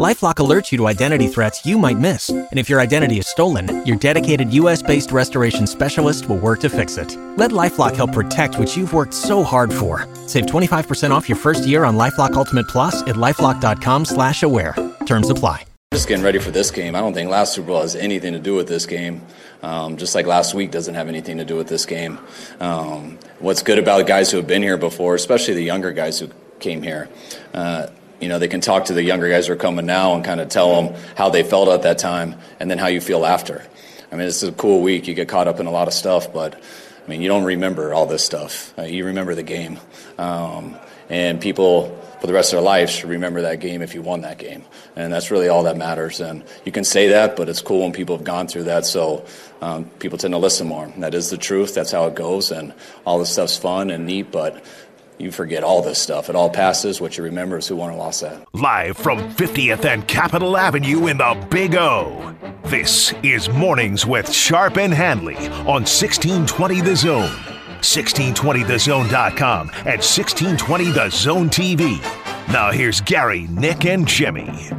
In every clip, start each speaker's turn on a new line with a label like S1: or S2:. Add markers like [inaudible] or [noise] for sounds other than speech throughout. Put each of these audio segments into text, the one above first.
S1: LifeLock alerts you to identity threats you might miss, and if your identity is stolen, your dedicated U.S.-based restoration specialist will work to fix it. Let LifeLock help protect what you've worked so hard for. Save 25% off your first year on LifeLock Ultimate Plus at lifeLock.com/slash-aware. Terms apply.
S2: Just getting ready for this game. I don't think last Super Bowl has anything to do with this game. Um, just like last week doesn't have anything to do with this game. Um, what's good about guys who have been here before, especially the younger guys who came here. Uh, you know, they can talk to the younger guys who are coming now and kind of tell them how they felt at that time and then how you feel after. I mean, it's a cool week. You get caught up in a lot of stuff, but I mean, you don't remember all this stuff. Uh, you remember the game. Um, and people for the rest of their lives should remember that game if you won that game. And that's really all that matters. And you can say that, but it's cool when people have gone through that. So um, people tend to listen more. That is the truth. That's how it goes. And all this stuff's fun and neat, but you forget all this stuff. It all passes. What you remember is who won or lost that.
S3: Live from 50th and Capitol Avenue in the Big O. This is Mornings with Sharp and Handley on 1620 The Zone, 1620thezone.com, and 1620 The Zone TV. Now here's Gary, Nick, and Jimmy.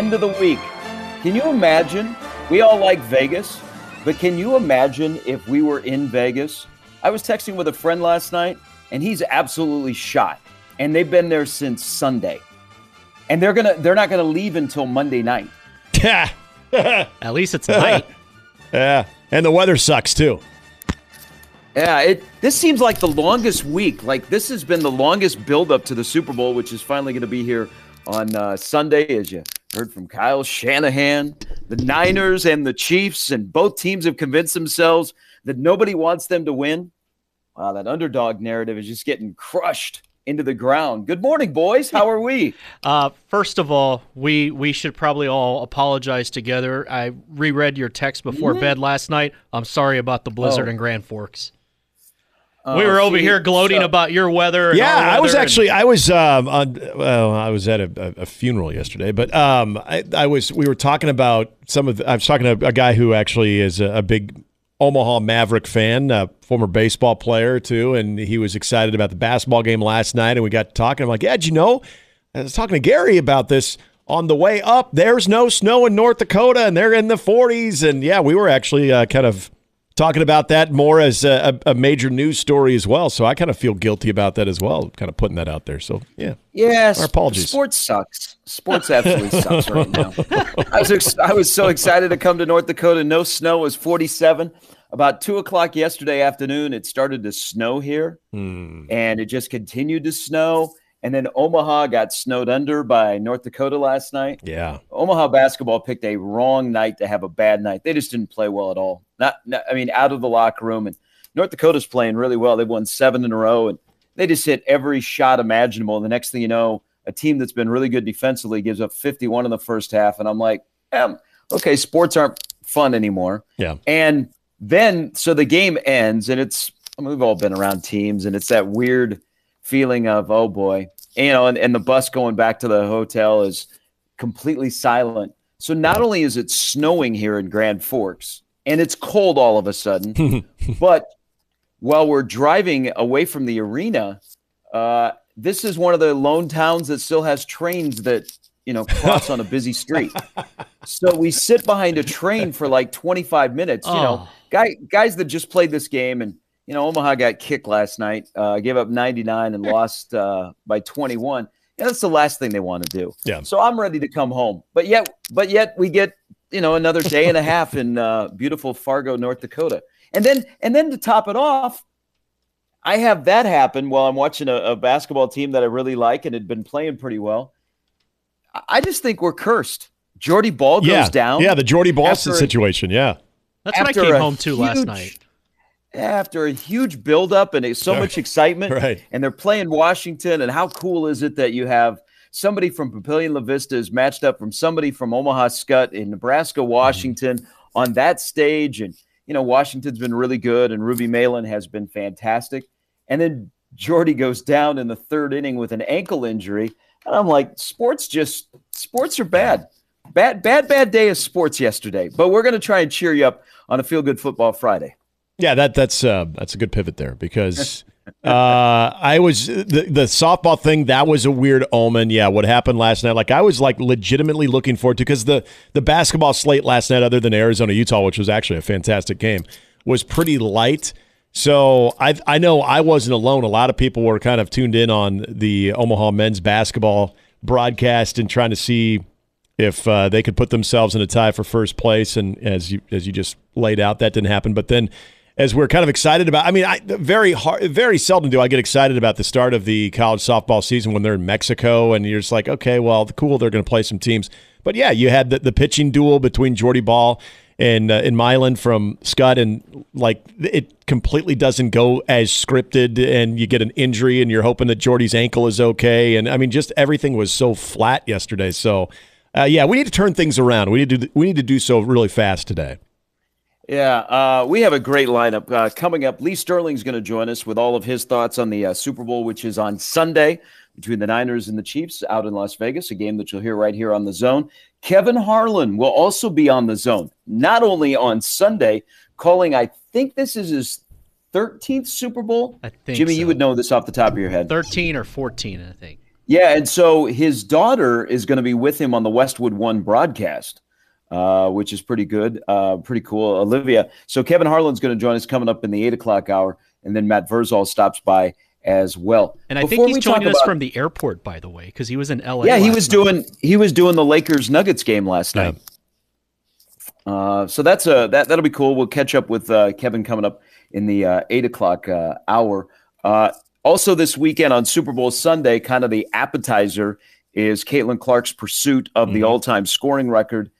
S4: End of the week. Can you imagine? We all like Vegas, but can you imagine if we were in Vegas? I was texting with a friend last night, and he's absolutely shot. And they've been there since Sunday. And they're gonna they're not gonna leave until Monday night.
S5: Yeah. [laughs]
S6: At least it's night. [laughs]
S5: yeah. And the weather sucks too.
S4: Yeah, it this seems like the longest week. Like this has been the longest buildup to the Super Bowl, which is finally going to be here on uh, Sunday, as you heard from Kyle Shanahan. The Niners and the Chiefs, and both teams have convinced themselves that nobody wants them to win. Wow, that underdog narrative is just getting crushed into the ground. Good morning, boys. How are we? [laughs]
S6: Uh, first of all, we we should probably all apologize together. I reread your text before
S4: Yeah.
S6: bed last night. I'm sorry about the blizzard
S4: Oh.
S6: in Grand Forks.
S4: Uh,
S6: we were over
S4: see,
S6: here gloating
S4: so-
S6: about your weather.
S5: Yeah,
S6: our
S5: I was
S6: weather
S5: actually I was um on well I was at a, a, a funeral yesterday, but um I, I was we were talking about some of the, I was talking to a guy who actually is a, a big Omaha Maverick fan, a former baseball player too, and he was excited about the basketball game last night, and we got talking. I'm like, yeah, did you know? I was talking to Gary about this on the way up. There's no snow in North Dakota, and they're in the 40s, and yeah, we were actually uh, kind of talking about that more as a, a, major news story as well. So I kind of feel guilty about that as well, kind of putting that out there. So yeah,
S4: Yes.
S5: Our apologies.
S4: Sports sucks. Sports absolutely sucks right now. [laughs] I was ex- I was so excited to come to North Dakota. No snow it was 47. About two o'clock yesterday afternoon, it started to snow here, hmm. and it just continued to snow. And then Omaha got snowed under by North Dakota last night.
S5: yeah,
S4: Omaha basketball picked a wrong night to have a bad night. They just didn't play well at all. Not, not I mean, out of the locker room. And North Dakota's playing really well. They've won seven in a row, and they just hit every shot imaginable. And the next thing you know, a team that's been really good defensively gives up 51 in the first half. And I'm like, okay, sports aren't fun anymore.
S5: yeah.
S4: And then, so the game ends, and it's, I mean, we've all been around teams, and it's that weird feeling of, oh boy, you know, and, and the bus going back to the hotel is completely silent. So not only is it snowing here in Grand Forks, and it's cold all of a sudden, [laughs] but while we're driving away from the arena, uh, this is one of the lone towns that still has trains that you know cross on a busy street. So we sit behind a train for like 25 minutes. You know,
S6: Oh.
S4: guy guys that just played this game, and you know, Omaha got kicked last night, uh, gave up 99 and lost uh, by 21. Yeah, that's the last thing they want to do.
S5: Yeah.
S4: So I'm ready to come home, but yet, but yet we get you know another day and a half in uh, beautiful Fargo, North Dakota, and then and then to top it off, I have that happen while I'm watching a, a basketball team that I really like and had been playing pretty well. I- I just think we're cursed. Jordy Bahl goes
S5: yeah,
S4: down.
S5: Yeah, the Jordy Boston situation. Yeah,
S6: That's what I came home to last night.
S4: After a huge buildup and so much excitement,
S5: right.
S4: and they're playing Washington. And how cool is it that you have somebody from Papillion La Vista is matched up from somebody from Omaha Skutt in Nebraska, mm-hmm. Washington, on that stage. And, you know, Washington's been really good and Ruby Meylan has been fantastic. And then Jordy goes down in the third inning with an ankle injury. And I'm like, sports just, sports are bad. Bad, bad, bad day of sports yesterday. But we're going to try and cheer you up on a Feel Good Football Friday.
S5: Yeah, that that's uh, that's a good pivot there because uh, I was the the softball thing. That was a weird omen. Yeah, what happened last night? Like I was like legitimately looking forward to because the the basketball slate last night, other than Arizona Utah, which was actually a fantastic game, was pretty light. So I I know I wasn't alone. A lot of people were kind of tuned in on the Omaha men's basketball broadcast and trying to see if uh, they could put themselves in a tie for first place. And as you as you just laid out, that didn't happen. But then as we're kind of excited about. I mean, I very hard, very seldom do I get excited about the start of the college softball season when they're in Mexico, and you're just like, okay, well, cool, they're going to play some teams. But yeah, you had the, the pitching duel between Jordy Bahl and uh, in Meylan from Skutt, and like it completely doesn't go as scripted, and you get an injury, and you're hoping that Jordy's ankle is okay, and I mean, just everything was so flat yesterday. So. Uh, yeah, we need to turn things around. We need to we need to do so really fast today.
S4: Yeah, uh, we have a great lineup uh, coming up. Lee Sterling's going to join us with all of his thoughts on the uh, Super Bowl, which is on Sunday between the Niners and the Chiefs out in Las Vegas, a game that you'll hear right here on the zone. Kevin Harlan will also be on the zone, not only on Sunday, calling, I think this is his 13th Super Bowl.
S6: I think
S4: Jimmy,
S6: so.
S4: you would know this off the top of your head.
S6: 13 or 14, I think.
S4: Yeah, and so his daughter is going to be with him on the Westwood One broadcast uh, which is pretty good, uh, pretty cool. Olivia. So Kevin Harlan's going to join us coming up in the eight o'clock hour, and then Matt Verzal stops by as well.
S6: And I Before think he's joining us about, from the airport, by the way, because he was in LA.
S4: Yeah, he was night. doing he was doing the Lakers Nuggets game last night. Uh, so that's a that that'll be cool. We'll catch up with uh, Kevin coming up in the uh, eight o'clock uh, hour. Uh, also, this weekend on Super Bowl Sunday, kind of the appetizer is Caitlin Clark's pursuit of mm-hmm. the all-time scoring record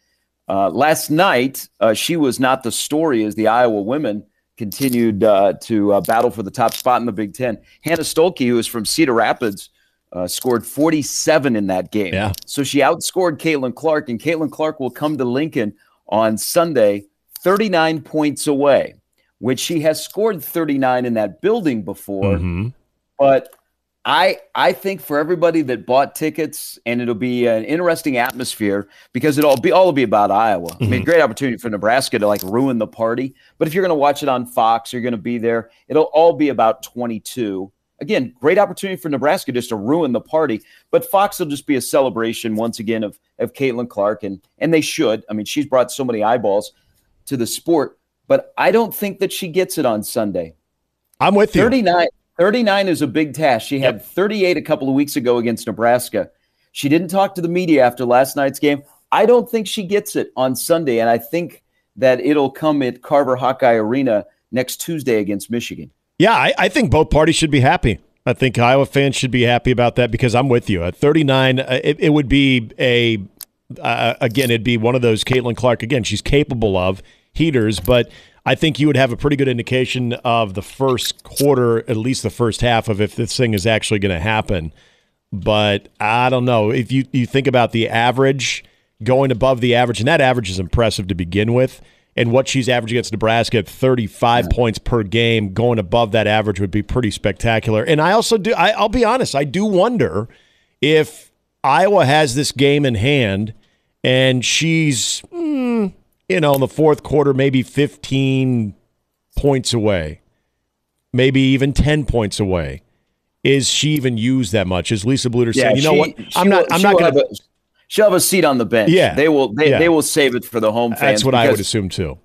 S4: uh, last night, uh, she was not the story as the Iowa women continued uh, to uh, battle for the top spot in the Big Ten. Hannah Stuelke, who is from Cedar Rapids, uh, scored 47 in that game.
S5: Yeah.
S4: So she outscored Caitlin Clark, and Caitlin Clark will come to Lincoln on Sunday, 39 points away, which she has scored 39 in that building before.
S5: Mm-hmm.
S4: But I I think for everybody that bought tickets, and it'll be an interesting atmosphere because it'll be all will be about Iowa. Mm-hmm. I mean, mm-hmm. great opportunity for Nebraska to like ruin the party. But if you're going to watch it on Fox, you're going to be there. It'll all be about 22. Again, great opportunity for Nebraska just to ruin the party. But Fox will just be a celebration once again of of Caitlin Clark, and and they should. I mean, she's brought so many eyeballs to the sport. But I don't think that she gets it on Sunday.
S5: I'm with you.
S4: 39, 39 is a big task. She had 38 a couple of weeks ago against Nebraska. She didn't talk to the media after last night's game. I don't think she gets it on Sunday, and I think that it'll come at Carver Hawkeye Arena next Tuesday against Michigan.
S5: Yeah, I, I think both parties should be happy. I think Iowa fans should be happy about that because I'm with you. At 39, uh, it, it would be a uh, again, it'd be one of those Caitlin Clark. Again, she's capable of heaters, but I think you would have a pretty good indication of the first quarter, at least the first half, of if this thing is actually going to happen. But I don't know. If you, you think about the average going above the average, and that average is impressive to begin with, and what she's averaging against Nebraska at 35 yeah. points per game, going above that average would be pretty spectacular. And I also do, I, I'll be honest, I do wonder if Iowa has this game in hand and she's. Mm, you know, in the fourth quarter, maybe 15 points away, maybe even 10 points away. Is she even used that much? Is Lisa Bluder yeah, saying, you know what? I'm not, I'm not going to.
S4: She'll have a seat on the bench.
S5: Yeah.
S4: They will, they, yeah. they will save it for the home fans.
S5: That's what because, I would assume too.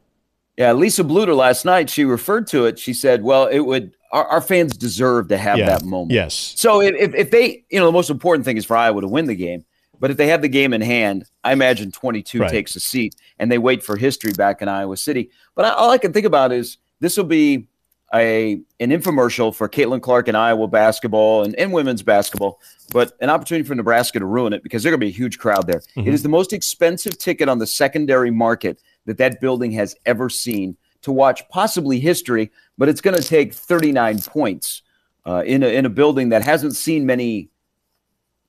S4: Yeah. Lisa Bluder last night, she referred to it. She said, well, it would, our, our fans deserve to have yeah. that moment.
S5: Yes.
S4: So if, if they, you know, the most important thing is for Iowa to win the game. But if they have the game in hand, I imagine 22 right. takes a seat and they wait for history back in Iowa City. But I, all I can think about is this will be a an infomercial for Caitlin Clark and Iowa basketball and, and women's basketball, but an opportunity for Nebraska to ruin it because there's going to be a huge crowd there. Mm-hmm. It is the most expensive ticket on the secondary market that that building has ever seen to watch possibly history, but it's going to take 39 points uh, in, a, in a building that hasn't seen many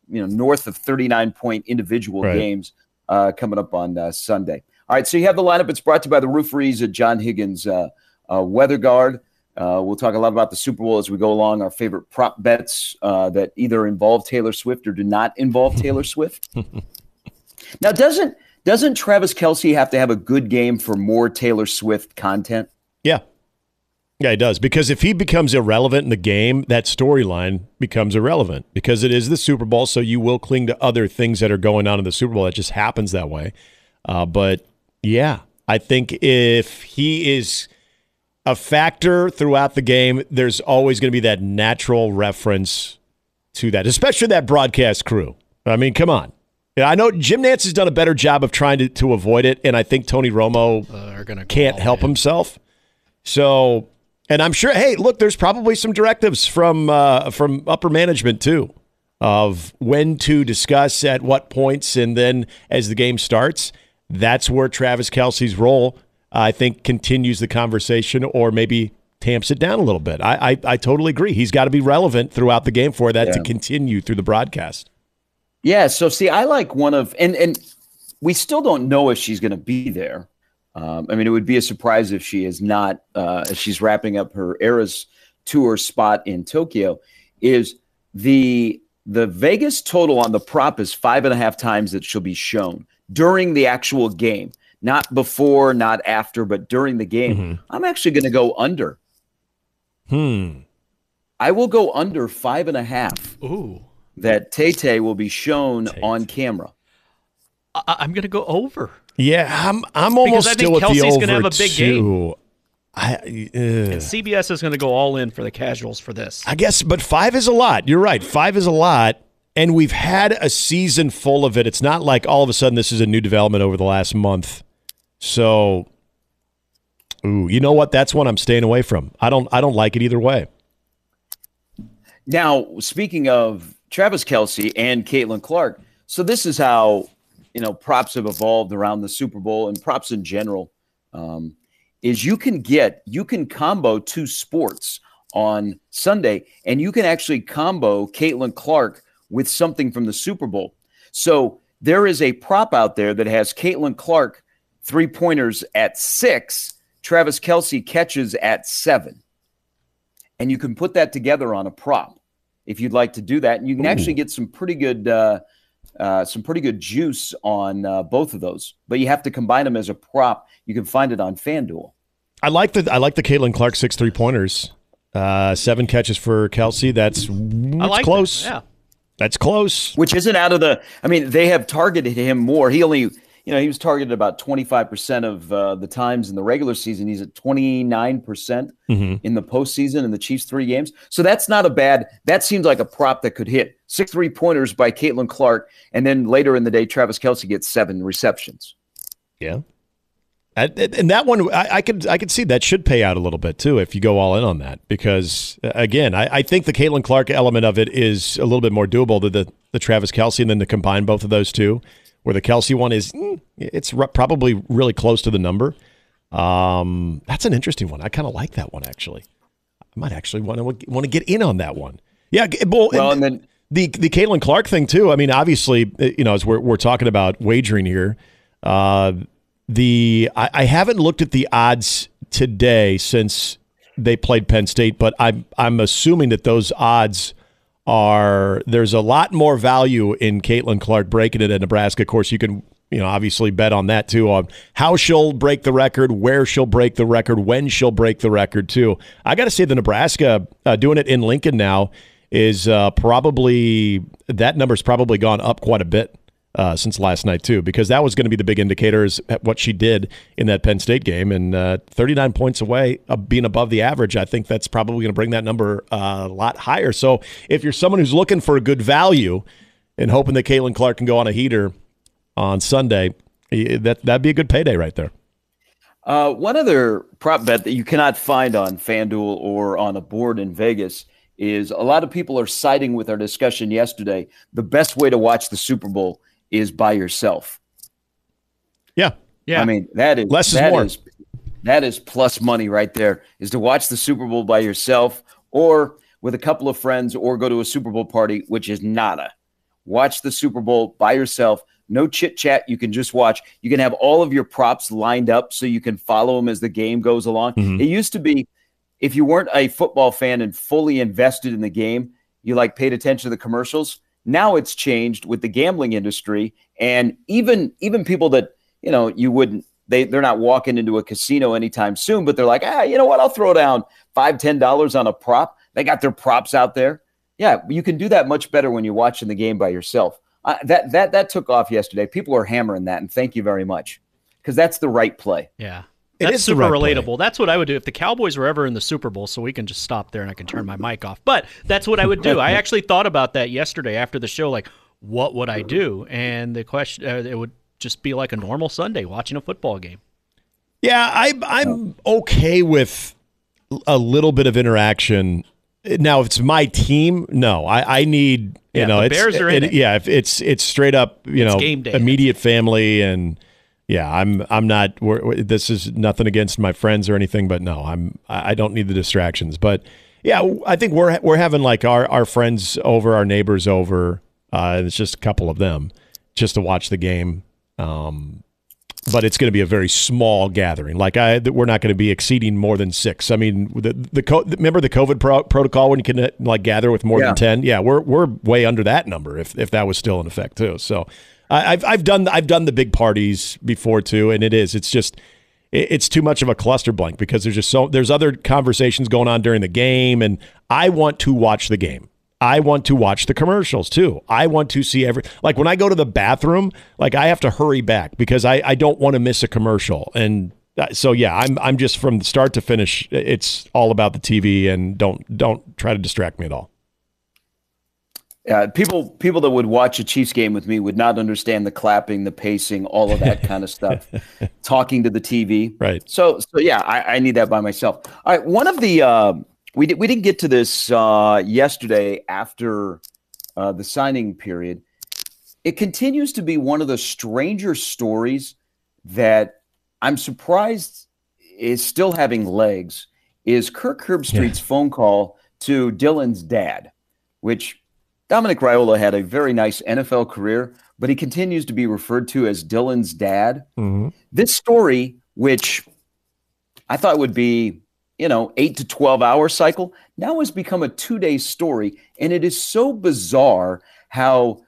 S4: you know north of 39 point individual right. games uh, coming up on uh, Sunday. All right, so you have the lineup. It's brought to you by the rooferees at John Higgins uh, uh, Weather Guard. Uh, we'll talk a lot about the Super Bowl as we go along. Our favorite prop bets uh, that either involve Taylor Swift or do not involve Taylor [laughs] Swift. now, doesn't doesn't Travis Kelce have to have a good game for more Taylor Swift content?
S5: Yeah, yeah, he does. Because if he becomes irrelevant in the game, that storyline becomes irrelevant because it is the Super Bowl. So you will cling to other things that are going on in the Super Bowl. It just happens that way. Uh, but yeah, I think if he is a factor throughout the game, there's always going to be that natural reference to that, especially that broadcast crew. I mean, come on. Yeah, I know Jim Nantz has done a better job of trying to, to avoid it, and I think Tony Romo uh, can't help himself. So, and I'm sure. Hey, look, there's probably some directives from uh, from upper management too of when to discuss at what points, and then as the game starts that's where Travis Kelce's role, I think, continues the conversation or maybe tamps it down a little bit. I I, I totally agree. He's got to be relevant throughout the game for that yeah. to continue through the broadcast.
S4: Yeah. So see, I like one of and and we still don't know if she's going to be there. Um, I mean, it would be a surprise if she is not. Uh, she's wrapping up her Eras tour spot in Tokyo, is the the Vegas total on the prop is five and a half times that she'll be shown during the actual game, not before, not after, but during the game. Mm-hmm. I'm actually going to go under.
S5: Hmm.
S4: I will go under five and a half.
S6: Ooh.
S4: That Tay Tay will be shown Tay-Tay. on camera.
S6: I- am going to go over.
S5: Yeah, I'm. I'm almost still with Kelce's the over going to have a big too. game. I, uh,
S6: and CBS is going to go all in for the casuals for this.
S5: I guess, but five is a lot. You're right. Five is a lot and we've had a season full of it. It's not like all of a sudden this is a new development over the last month. So, ooh, you know what? That's one I'm staying away from. I don't. I don't like it either way.
S4: Now, speaking of Travis Kelce and Caitlin Clark, so this is how you know props have evolved around the Super Bowl and props in general. Um, is you can get you can combo two sports on Sunday, and you can actually combo Caitlin Clark with something from the Super Bowl. So there is a prop out there that has Caitlin Clark three pointers at six, Travis Kelce catches at seven. And you can put that together on a prop if you'd like to do that. And you can Ooh. actually get some pretty good. Uh, uh, some pretty good juice on uh, both of those, but you have to combine them as a prop. You can find it on FanDuel.
S5: I like the I like the Caitlin Clark six three pointers. Uh, seven catches for Kelce. That's, that's like close.
S6: That. Yeah.
S5: That's close.
S4: Which isn't out of the. I mean, they have targeted him more. He only, you know, he was targeted about 25% of uh, the times in the regular season. He's at 29% mm-hmm. in the postseason in the Chiefs' three games. So that's not a bad. That seems like a prop that could hit. Six three pointers by Caitlin Clark. And then later in the day, Travis Kelsey gets seven receptions.
S5: Yeah. And that one, I, could I could see that should pay out a little bit too if you go all in on that because again, I, I think the Caitlin Clark element of it is a little bit more doable than the the Travis Kelsey and then to combine both of those two, where the Kelce one is mm, it's probably really close to the number. Um, that's an interesting one. I kind of like that one actually. I might actually want to want to get in on that one. Yeah, well, well and, then the the Caitlin Clark thing too. I mean, obviously, you know, as we're we're talking about wagering here. Uh, the I, I haven't looked at the odds today since they played Penn State, but I'm I'm assuming that those odds are there's a lot more value in Caitlin Clark breaking it at Nebraska. Of course, you can you know obviously bet on that too on how she'll break the record, where she'll break the record, when she'll break the record too. I got to say the Nebraska uh, doing it in Lincoln now is uh, probably that number's probably gone up quite a bit uh, since last night too, because that was going to be the big indicator is what she did in that Penn State game, and uh, 39 points away of being above the average. I think that's probably going to bring that number uh, a lot higher. So if you're someone who's looking for a good value and hoping that Caitlin Clark can go on a heater on Sunday, that that'd be a good payday right there.
S4: Uh, one other prop bet that you cannot find on FanDuel or on a board in Vegas is a lot of people are siding with our discussion yesterday. The best way to watch the Super Bowl is by yourself.
S5: Yeah.
S4: Yeah. I mean, that is
S5: less
S4: is
S5: more.
S4: Is, that is plus money right there is to watch the Super Bowl by yourself or with a couple of friends or go to a Super Bowl party, which is nada. Watch the Super Bowl by yourself. no chit chat. You can just watch. You can have all of your props lined up so you can follow them as the game goes along.
S5: Mhm.
S4: It used to be if you weren't a football fan and fully invested in the game, you like paid attention to the commercials. Now it's changed with the gambling industry and even even people that, you know, you wouldn't they they're not walking into a casino anytime soon, but they're like, ah, you know what? I'll throw down five, ten dollars on a prop. They got their props out there. Yeah, you can do that much better when you're watching the game by yourself. Uh, that that that took off yesterday. People are hammering that, and thank you very much because that's the right play.
S6: Yeah.
S5: It
S6: That's
S5: is
S6: super
S5: right play.
S6: relatable. That's what I would do if the Cowboys were ever in the Super Bowl. So we can just stop there and I can turn my mic off. But that's what I would do. I [laughs] actually thought about that yesterday after the show. Like, what would I do? And the question, uh, it would just be like a normal Sunday watching a football game.
S5: Yeah, I, I'm okay with a little bit of interaction. Now, if it's my team, no, I, I need you
S6: Yeah,
S5: know,
S6: Bears are in it.
S5: Yeah, if it's it's straight up, you
S6: It's
S5: know, immediate family, and yeah, I'm I'm not. This is nothing against my friends or anything, but no, I'm I I don't need the distractions. But yeah, I think we're we're having like our our friends over, our neighbors over. Uh, it's just a couple of them, just to watch the game. Um, but it's going to be a very small gathering. Like I, we're not going to be exceeding more than six. I mean, the the co- remember the COVID pro- protocol when you can uh, like gather with more
S4: Yeah.
S5: than ten. Yeah, we're we're way under that number if if that was still in effect too. So I, I've I've done I've done the big parties before too, and it is it's just it- it's too much of a cluster blank because there's just so there's other conversations going on during the game, and I want to watch the game. I want to watch the commercials too. I want to see every like when I go to the bathroom, like I have to hurry back because I, I don't want to miss a commercial. And uh, so yeah, I'm I'm just from start to finish. It's all about the TV, and don't don't try to distract me at all.
S4: Uh, people people that would watch a Chiefs game with me would not understand the clapping, the pacing, all of that kind of stuff. [laughs] Talking to the TV,
S5: Right.
S4: So so yeah, I, I need that by myself. All right, one of the uh, we did we didn't get to this uh, yesterday after uh, the signing period. It continues to be one of the stranger stories that I'm surprised is still having legs. Is Kirk Herbstreit's phone call to Dylan's dad, which Dominic Raiola had a very nice NFL career, but he continues to be referred to as Dylan's dad. Mm-hmm. This story, which I thought would be, you know, eight to 12 hour cycle, now has become a two day story. And it is so bizarre how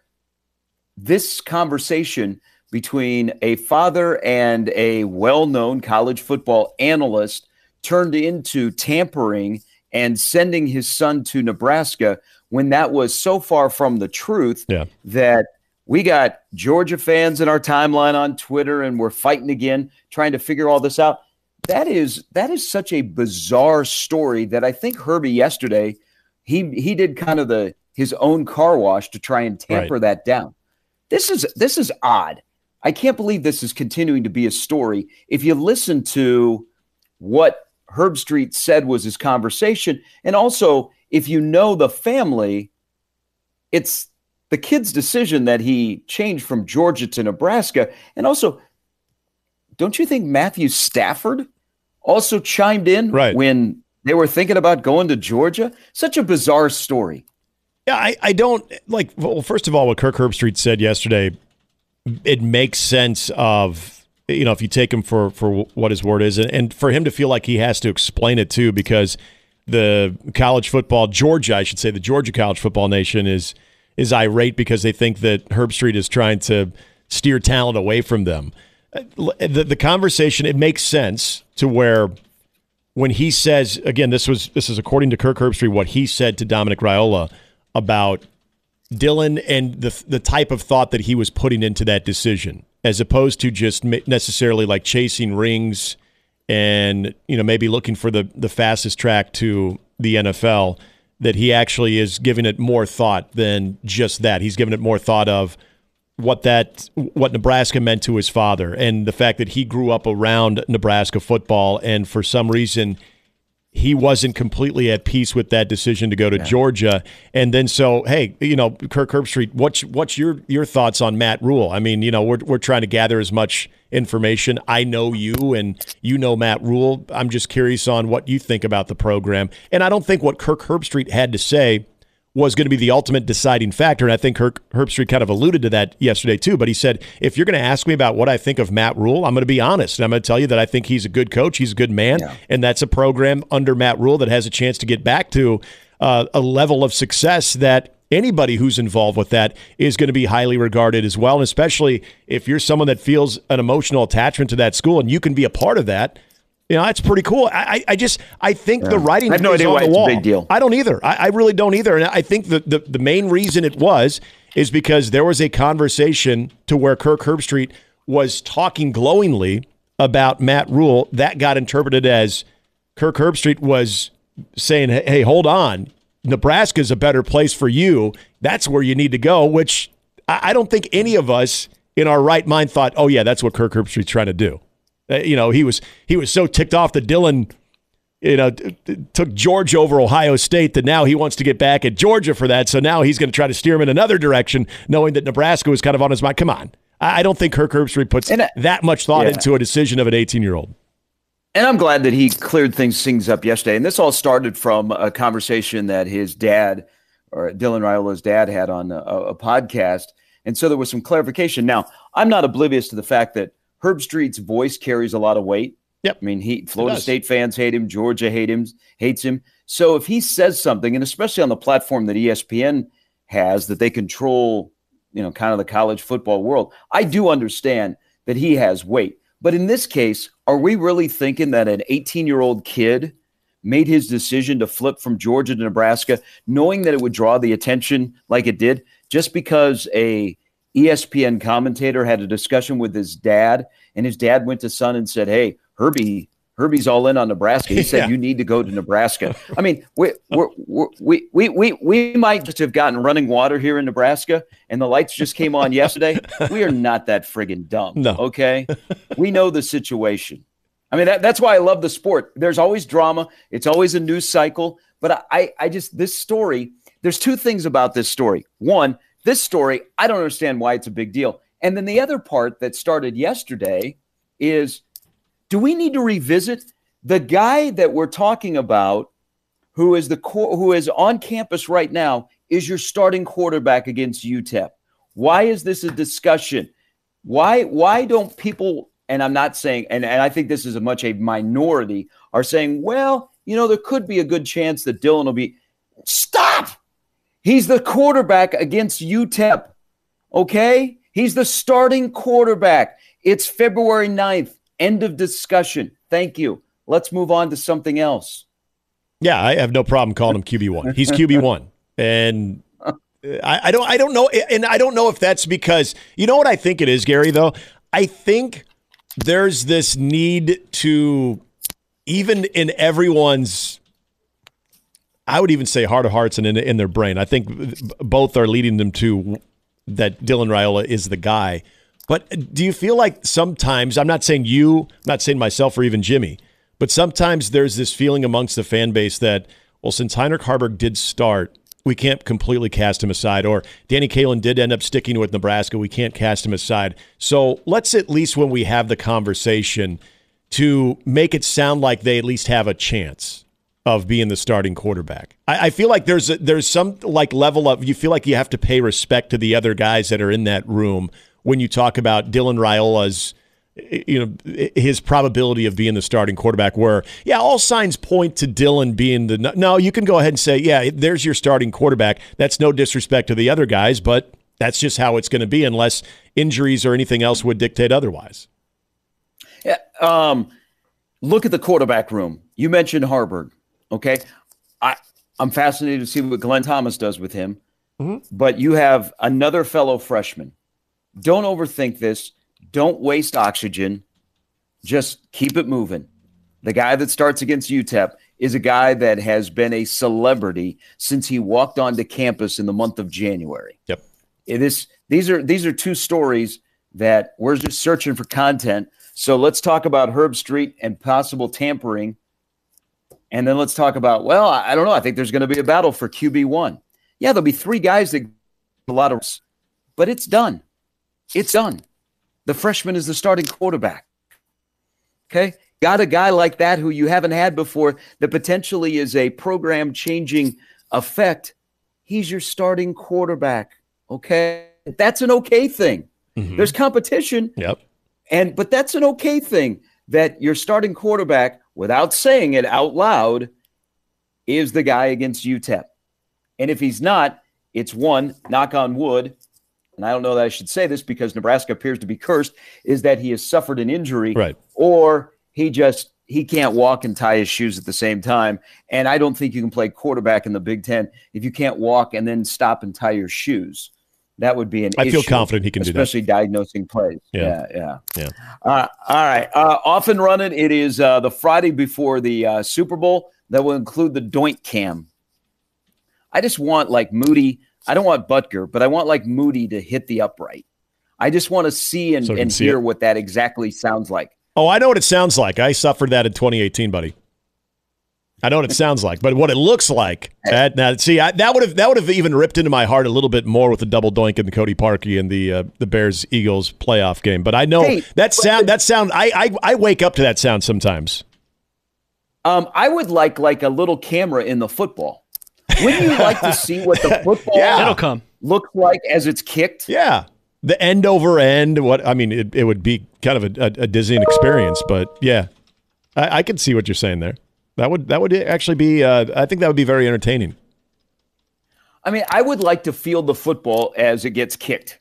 S4: this conversation between a father and a well known college football analyst turned into tampering and sending his son to Nebraska when that was so far from the truth
S5: Yeah.
S4: that we got Georgia fans in our timeline on Twitter and we're fighting again trying to figure all this out. That is that is such a bizarre story that I think Herbie yesterday he he did kind of the his own car wash to try and tamper that down. This is this is odd. I can't believe this is continuing to be a story. If you listen to what Herbstreit said was his conversation, and also if you know the family, it's the kid's decision that he changed from Georgia to Nebraska. And also, don't you think Matthew Stafford also chimed in
S5: Right.
S4: when they were thinking about going to Georgia? Such a bizarre story.
S5: Yeah, I, I don't like. Well, first of all, what Kirk Herbstreit said yesterday, it makes sense of you know if you take him for for what his word is, and, and for him to feel like he has to explain it too, because the college football Georgia, I should say, the Georgia college football nation is is irate because they think that Herbstreit is trying to steer talent away from them. Uh, The, the conversation it makes sense to where when he says again, this was this is according to Kirk Herbstreit, what he said to Dominic Raiola about Dylan and the the type of thought that he was putting into that decision, as opposed to just necessarily like chasing rings and you know maybe looking for the the fastest track to the NFL. That he actually is giving it more thought than just that. He's giving it more thought of what that what Nebraska meant to his father and the fact that he grew up around Nebraska football and for some reason he wasn't completely at peace with that decision to go to Georgia. And then so hey you know Kirk Herbstreit what's what's your your thoughts on Matt Rhule I mean you know we're we're trying to gather as much information. I know you and you know Matt Rhule I'm just curious on what you think about the program. And I don't think what Kirk Herbstreit had to say was going to be the ultimate deciding factor. And I think Herb, Herbstreit kind of alluded to that yesterday too. But he said, if you're going to ask me about what I think of Matt Rhule, I'm going to be honest. And I'm going to tell you that I think he's a good coach. He's a good man. Yeah. And that's a program under Matt Rhule that has a chance to get back to uh, a level of success that anybody who's involved with that is going to be highly regarded as well. And especially if you're someone that feels an emotional attachment to that school and you can be a part of that you know, that's pretty cool. I, I just, I think yeah. the writing
S4: I have no idea why it's
S5: wall.
S4: a big deal.
S5: I don't either. I, I really don't either. And I think the, the, the main reason it was is because there was a conversation to where Kirk Herbstreit was talking glowingly about Matt Rhule. That got interpreted as Kirk Herbstreit was saying, hey, hold on. Nebraska's a better place for you. That's where you need to go, which I, I don't think any of us in our right mind thought, oh, yeah, that's what Kirk Herbstreit's trying to do. Uh, you know, he was he was so ticked off that Dylan, you know, t- t- took Georgia over Ohio State that now he wants to get back at Georgia for that. So now he's going to try to steer him in another direction, knowing that Nebraska was kind of on his mind. Come on, I, I don't think Kirk Herbstreit puts I, that much thought yeah. into a decision of an 18 year old.
S4: And I'm glad that he cleared things things up yesterday. And this all started from a conversation that his dad, or Dylan Raiola's dad, had on a, a podcast. And so there was some clarification. Now, I'm not oblivious to the fact that Herbstreit's voice carries a lot of weight.
S5: Yep.
S4: I mean, he Florida State fans hate him, Georgia hate him, hates him. So if he says something, and especially on the platform that ESPN has, that they control, you know, kind of the college football world, I do understand that he has weight. But in this case, are we really thinking that an 18 year old kid made his decision to flip from Georgia to Nebraska, knowing that it would draw the attention like it did, just because a ESPN commentator had a discussion with his dad, and his dad went to son and said, "Hey, Herbie, Herbie's all in on Nebraska. He said [laughs] yeah. you need to go to Nebraska." I mean, we we we we we might just have gotten running water here in Nebraska, and the lights just came on yesterday. [laughs] We are not that friggin' dumb. No. Okay, [laughs] we know the situation. I mean, that, that's why I love the sport. There's always drama. It's always a news cycle. But I, I just this story. There's two things about this story. One, this story, I don't understand why it's a big deal. And then the other part that started yesterday is do we need to revisit the guy that we're talking about who is the who is on campus right now is your starting quarterback against UTEP? Why is this a discussion? Why why don't people and I'm not saying and, and I think this is a much a minority are saying, well, you know, there could be a good chance that Dylan will be stop He's the quarterback against UTEP. Okay? He's the starting quarterback. It's February 9th. End of discussion. Thank you. Let's move on to something else.
S5: Yeah, I have no problem calling him QB1. He's QB1. And I, I, don't I don't know and I don't know if that's because you know what I think it is, Gary, though? I think there's this need to even in everyone's I would even say heart of hearts and in, in their brain. I think both are leading them to that Dylan Raiola is the guy. But do you feel like sometimes, I'm not saying you, I'm not saying myself or even Jimmy, but sometimes there's this feeling amongst the fan base that, well, since Heinrich Haarberg did start, we can't completely cast him aside. Or Danny Kaelin did end up sticking with Nebraska, we can't cast him aside. So let's at least, when we have the conversation, to make it sound like they at least have a chance of being the starting quarterback. I, I feel like there's a, there's some like level of you feel like you have to pay respect to the other guys that are in that room when you talk about Dylan Raiola's you know his probability of being the starting quarterback where yeah all signs point to Dylan being the no you can go ahead and say yeah there's your starting quarterback. That's no disrespect to the other guys but that's just how it's going to be unless injuries or anything else would dictate otherwise.
S4: Yeah um look at the quarterback room. You mentioned Haarberg Okay. I, I'm fascinated to see what Glenn Thomas does with him. Mm-hmm. But you have another fellow freshman. Don't overthink this. Don't waste oxygen. Just keep it moving. The guy that starts against UTEP is a guy that has been a celebrity since he walked onto campus in the month of January.
S5: Yep.
S4: It is these are these are two stories that we're just searching for content. So let's talk about Herbstreit and possible tampering and then let's talk about, well, I don't know. I think there's going to be a battle for QB1. Yeah, there'll be three guys that a lot of, but it's done. It's done. The freshman is the starting quarterback. Okay. Got a guy like that who you haven't had before that potentially is a program changing effect. he's your starting quarterback. Okay. That's an okay thing. Mm-hmm. There's competition.
S5: Yep.
S4: And but that's an okay thing that your starting quarterback, without saying it out loud, is the guy against UTEP. And if he's not, it's one, knock on wood, and I don't know that I should say this because Nebraska appears to be cursed, is that he has suffered an injury,
S5: right.
S4: or he just he can't walk and tie his shoes at the same time. And I don't think you can play quarterback in the Big Ten if you can't walk and then stop and tie your shoes. That would be an
S5: I
S4: feel
S5: confident he can
S4: do that. Especially diagnosing plays.
S5: Yeah.
S4: Yeah.
S5: Yeah. yeah.
S4: Uh, all right. Uh, off and running. It is uh, the Friday before the uh, Super Bowl that will include the Doink Cam. I just want like Moody. I don't want Butker, but I want like Moody to hit the upright. I just want to see and, so and see hear it. what that exactly sounds like.
S5: Oh, I know what it sounds like. I suffered that in 2018, buddy. I know what it sounds like, but what it looks like. That, now, see, I, that would have that would have even ripped into my heart a little bit more with the double doink and the Cody Parkey and the uh, the Bears Eagles playoff game. But I know hey, that sound. That sound. I, I I wake up to that sound sometimes.
S4: Um, I would like like a little camera in the football. Wouldn't you like to see what the [laughs] football
S6: yeah. it'll come
S4: looks like as it's kicked?
S5: Yeah, the end over end. What I mean, it, it would be kind of a, a, a dizzying experience, but yeah, I, I can see what you're saying there. That would that would actually be. Uh, I think that would be very entertaining.
S4: I mean, I would like to feel the football as it gets kicked.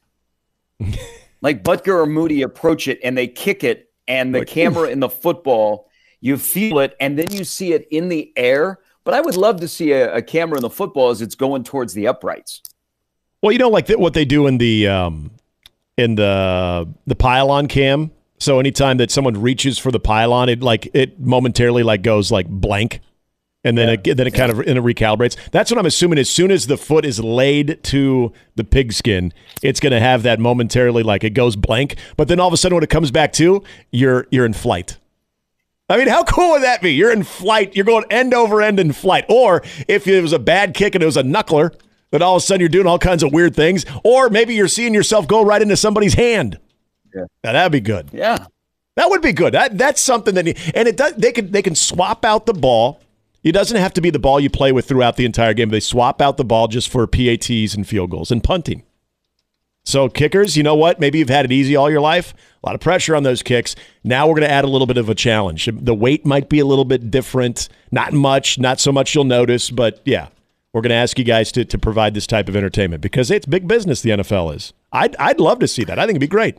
S4: [laughs] like Butker or Moody approach it and they kick it, and the like, camera in the football, you feel it, and then you see it in the air. But I would love to see a, a camera in the football as it's going towards the uprights.
S5: Well, you know, like what they do in the um, in the the pylon cam so anytime that someone reaches for the pylon, it like it momentarily like goes like blank, and then yeah. it then it kind of and it recalibrates. That's what I'm assuming. As soon as the foot is laid to the pigskin, it's going to have that momentarily like it goes blank. But then all of a sudden, when it comes back to, you're you're in flight. I mean, how cool would that be? You're in flight. You're going end over end in flight. Or if it was a bad kick and it was a knuckler, then all of a sudden you're doing all kinds of weird things. Or maybe you're seeing yourself go right into somebody's hand. Yeah. Now, that'd be good.
S4: Yeah.
S5: That would be good. That that's something that and it does they can they can swap out the ball. It doesn't have to be the ball you play with throughout the entire game. They swap out the ball just for PATs and field goals and punting. So kickers, you know what? Maybe you've had it easy all your life. A lot of pressure on those kicks. Now we're going to add a little bit of a challenge. The weight might be a little bit different. Not much, not so much you'll notice, but yeah, we're going to ask you guys to, to provide this type of entertainment because it's big business. The NFL is. I'd I'd love to see that. I think it'd be great.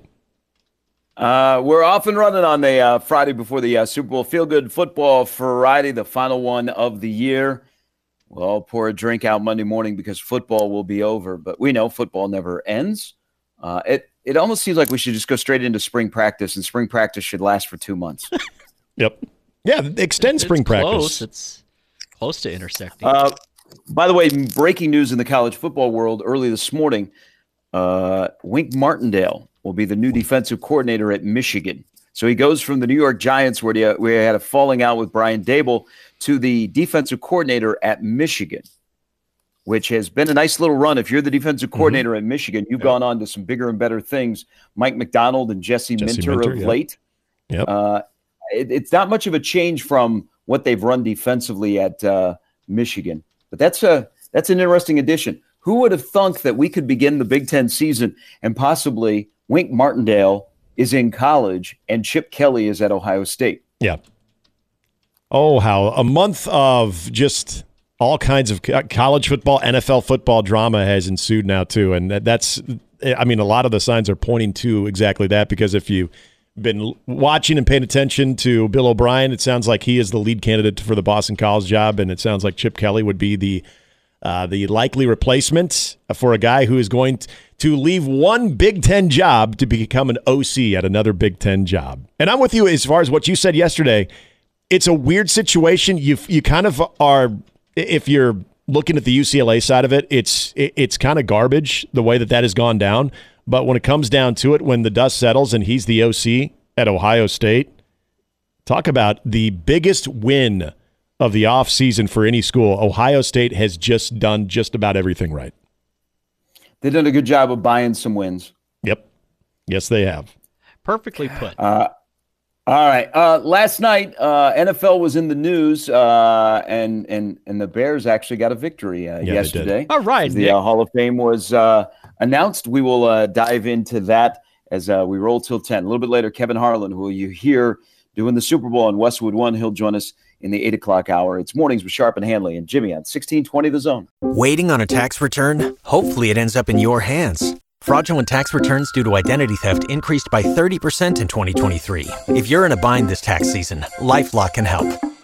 S4: Uh, we're off and running on the uh, Friday before the uh, Super Bowl. Feel good football Friday, the final one of the year. We'll all pour a drink out Monday morning because football will be over. But we know football never ends. Uh, it it almost seems like we should just go straight into spring practice, and spring practice should last for two months. [laughs]
S5: yep. Yeah, extend
S6: it's,
S5: spring
S6: it's
S5: practice.
S6: Close. It's close to intersecting.
S4: Uh, by the way, breaking news in the college football world early this morning: uh, Wink Martindale will be the new defensive coordinator at Michigan. So he goes from the New York Giants, where he, where he had a falling out with Brian Daboll, to the defensive coordinator at Michigan, which has been a nice little run. If you're the defensive mm-hmm. coordinator mm-hmm. at Michigan, you've gone on to some bigger and better things. Mike Macdonald and Jesse, Jesse Minter, Minter of yep. late.
S5: Yep. Uh,
S4: it, it's not much of a change from what they've run defensively at uh, Michigan, but that's a that's an interesting addition. Who would have thunk that we could begin the Big Ten season and possibly Wink Martindale is in college and Chip Kelly is at Ohio State.
S5: Yeah. Oh, how a month of just all kinds of college football, NFL football drama has ensued now too, and that's I mean a lot of the signs are pointing to exactly that because if you have been watching and paying attention to Bill O'Brien, it sounds like he is the lead candidate for the Boston College job, and it sounds like Chip Kelly would be the uh, the likely replacement for a guy who is going to leave one Big Ten job to become an OC at another Big Ten job. And I'm with you as far as what you said yesterday. It's a weird situation. You you kind of are if you're looking at the UCLA side of it, it's it, it's kind of garbage the way that that has gone down. But when it comes down to it, when the dust settles and he's the OC at Ohio State, talk about the biggest win of the offseason for any school, Ohio State has just done just about everything right.
S4: They've done a good job of buying some wins.
S5: Yep. Yes, they have.
S6: Perfectly put.
S4: Uh, All right. Uh, last night, uh, NFL was in the news, uh, and and and the Bears actually got a victory uh,
S5: Yeah,
S4: yesterday.
S6: All right,
S4: the uh, Hall of Fame was uh, announced. We will uh, dive into that as uh, we roll till ten. A little bit later, Kevin Harlan, who you hear doing the Super Bowl on Westwood One, he'll join us in the eight o'clock hour. It's mornings with Sharp and Hanley and Jimmy on sixteen twenty The Zone.
S1: Waiting on a tax return? Hopefully, it ends up in your hands. Fraudulent tax returns due to identity theft increased by 30% in 2023. If you're in a bind this tax season, LifeLock can help.